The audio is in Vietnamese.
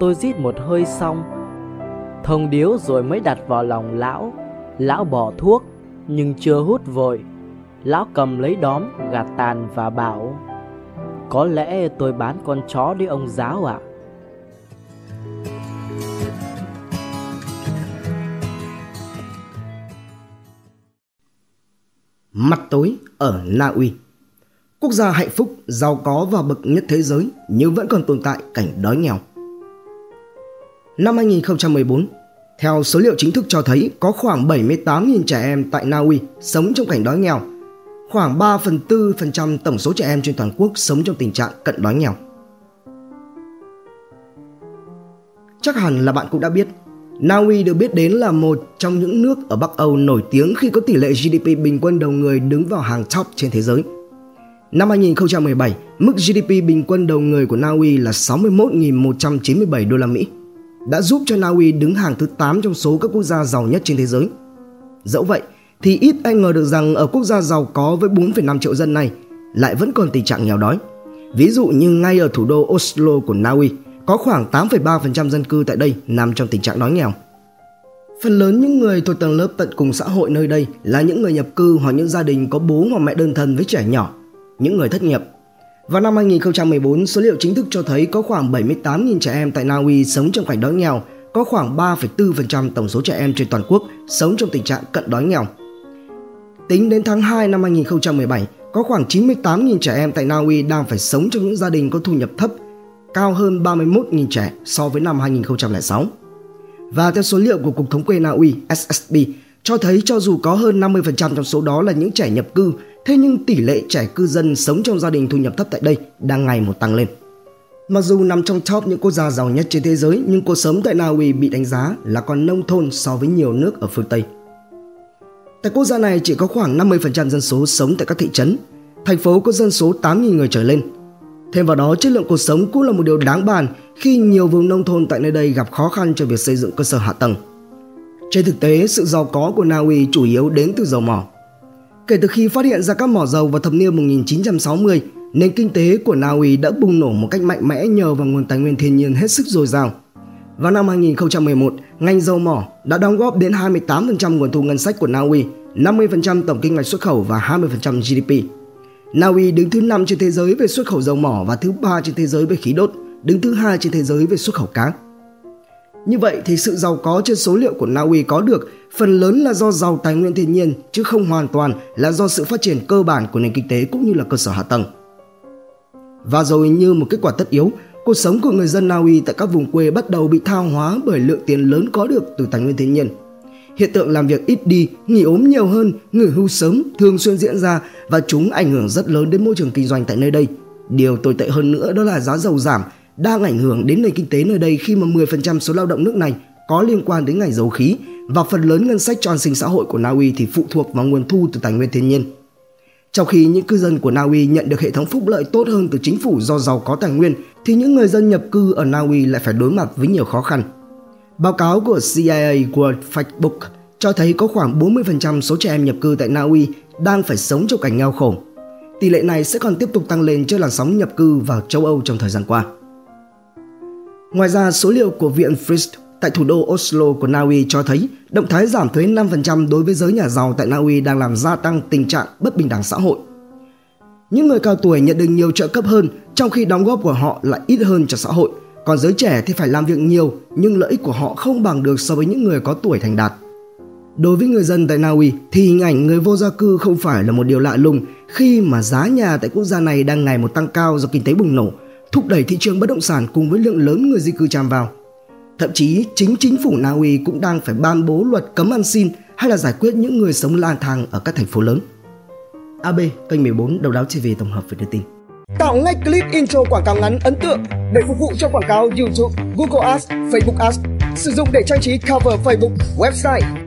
tôi rít một hơi xong Thông điếu rồi mới đặt vào lòng lão Lão bỏ thuốc Nhưng chưa hút vội Lão cầm lấy đóm gạt tàn và bảo Có lẽ tôi bán con chó đi ông giáo ạ à? Mặt tối ở Na Uy Quốc gia hạnh phúc, giàu có và bậc nhất thế giới nhưng vẫn còn tồn tại cảnh đói nghèo. Năm 2014, theo số liệu chính thức cho thấy có khoảng 78.000 trẻ em tại Na Uy sống trong cảnh đói nghèo. Khoảng 3 phần 4% tổng số trẻ em trên toàn quốc sống trong tình trạng cận đói nghèo. Chắc hẳn là bạn cũng đã biết, Na Uy được biết đến là một trong những nước ở Bắc Âu nổi tiếng khi có tỷ lệ GDP bình quân đầu người đứng vào hàng top trên thế giới. Năm 2017, mức GDP bình quân đầu người của Na Uy là 61.197 đô la Mỹ đã giúp cho Na Uy đứng hàng thứ 8 trong số các quốc gia giàu nhất trên thế giới. Dẫu vậy, thì ít ai ngờ được rằng ở quốc gia giàu có với 4,5 triệu dân này lại vẫn còn tình trạng nghèo đói. Ví dụ như ngay ở thủ đô Oslo của Na Uy, có khoảng 8,3% dân cư tại đây nằm trong tình trạng đói nghèo. Phần lớn những người thuộc tầng lớp tận cùng xã hội nơi đây là những người nhập cư hoặc những gia đình có bố hoặc mẹ đơn thân với trẻ nhỏ, những người thất nghiệp vào năm 2014, số liệu chính thức cho thấy có khoảng 78.000 trẻ em tại Na Uy sống trong cảnh đói nghèo, có khoảng 3,4% tổng số trẻ em trên toàn quốc sống trong tình trạng cận đói nghèo. Tính đến tháng 2 năm 2017, có khoảng 98.000 trẻ em tại Na Uy đang phải sống trong những gia đình có thu nhập thấp, cao hơn 31.000 trẻ so với năm 2006. Và theo số liệu của Cục Thống kê Na Uy SSB cho thấy cho dù có hơn 50% trong số đó là những trẻ nhập cư Thế nhưng tỷ lệ trẻ cư dân sống trong gia đình thu nhập thấp tại đây đang ngày một tăng lên. Mặc dù nằm trong top những quốc gia giàu nhất trên thế giới, nhưng cuộc sống tại Na Uy bị đánh giá là còn nông thôn so với nhiều nước ở phương Tây. Tại quốc gia này chỉ có khoảng 50% dân số sống tại các thị trấn, thành phố có dân số 8.000 người trở lên. Thêm vào đó, chất lượng cuộc sống cũng là một điều đáng bàn khi nhiều vùng nông thôn tại nơi đây gặp khó khăn cho việc xây dựng cơ sở hạ tầng. Trên thực tế, sự giàu có của Na Uy chủ yếu đến từ dầu mỏ. Kể từ khi phát hiện ra các mỏ dầu vào thập niên 1960, nền kinh tế của Na Uy đã bùng nổ một cách mạnh mẽ nhờ vào nguồn tài nguyên thiên nhiên hết sức dồi dào. Vào năm 2011, ngành dầu mỏ đã đóng góp đến 28% nguồn thu ngân sách của Na Uy, 50% tổng kinh ngạch xuất khẩu và 20% GDP. Na Uy đứng thứ 5 trên thế giới về xuất khẩu dầu mỏ và thứ 3 trên thế giới về khí đốt, đứng thứ 2 trên thế giới về xuất khẩu cá. Như vậy thì sự giàu có trên số liệu của Na Uy có được phần lớn là do giàu tài nguyên thiên nhiên chứ không hoàn toàn là do sự phát triển cơ bản của nền kinh tế cũng như là cơ sở hạ tầng. Và rồi như một kết quả tất yếu, cuộc sống của người dân Na Uy tại các vùng quê bắt đầu bị thao hóa bởi lượng tiền lớn có được từ tài nguyên thiên nhiên. Hiện tượng làm việc ít đi, nghỉ ốm nhiều hơn, nghỉ hưu sớm thường xuyên diễn ra và chúng ảnh hưởng rất lớn đến môi trường kinh doanh tại nơi đây. Điều tồi tệ hơn nữa đó là giá dầu giảm đang ảnh hưởng đến nền kinh tế nơi đây khi mà 10% số lao động nước này có liên quan đến ngành dầu khí và phần lớn ngân sách cho an sinh xã hội của Na Uy thì phụ thuộc vào nguồn thu từ tài nguyên thiên nhiên. Trong khi những cư dân của Na Uy nhận được hệ thống phúc lợi tốt hơn từ chính phủ do giàu có tài nguyên, thì những người dân nhập cư ở Na Uy lại phải đối mặt với nhiều khó khăn. Báo cáo của CIA World Factbook cho thấy có khoảng 40% số trẻ em nhập cư tại Na Uy đang phải sống trong cảnh nghèo khổ. Tỷ lệ này sẽ còn tiếp tục tăng lên trước làn sóng nhập cư vào châu Âu trong thời gian qua. Ngoài ra, số liệu của Viện Frist tại thủ đô Oslo của Na Uy cho thấy động thái giảm thuế 5% đối với giới nhà giàu tại Na Uy đang làm gia tăng tình trạng bất bình đẳng xã hội. Những người cao tuổi nhận được nhiều trợ cấp hơn trong khi đóng góp của họ lại ít hơn cho xã hội, còn giới trẻ thì phải làm việc nhiều nhưng lợi ích của họ không bằng được so với những người có tuổi thành đạt. Đối với người dân tại Na Uy thì hình ảnh người vô gia cư không phải là một điều lạ lùng khi mà giá nhà tại quốc gia này đang ngày một tăng cao do kinh tế bùng nổ, thúc đẩy thị trường bất động sản cùng với lượng lớn người di cư tràn vào. Thậm chí chính chính phủ Na Uy cũng đang phải ban bố luật cấm ăn xin hay là giải quyết những người sống lang thang ở các thành phố lớn. AB, kênh 14 Đầu đáo TV tổng hợp về đưa tin. Tạo ngay clip intro quảng cáo ngắn ấn tượng để phục vụ cho quảng cáo YouTube, Google Ads, Facebook Ads. Sử dụng để trang trí cover Facebook, website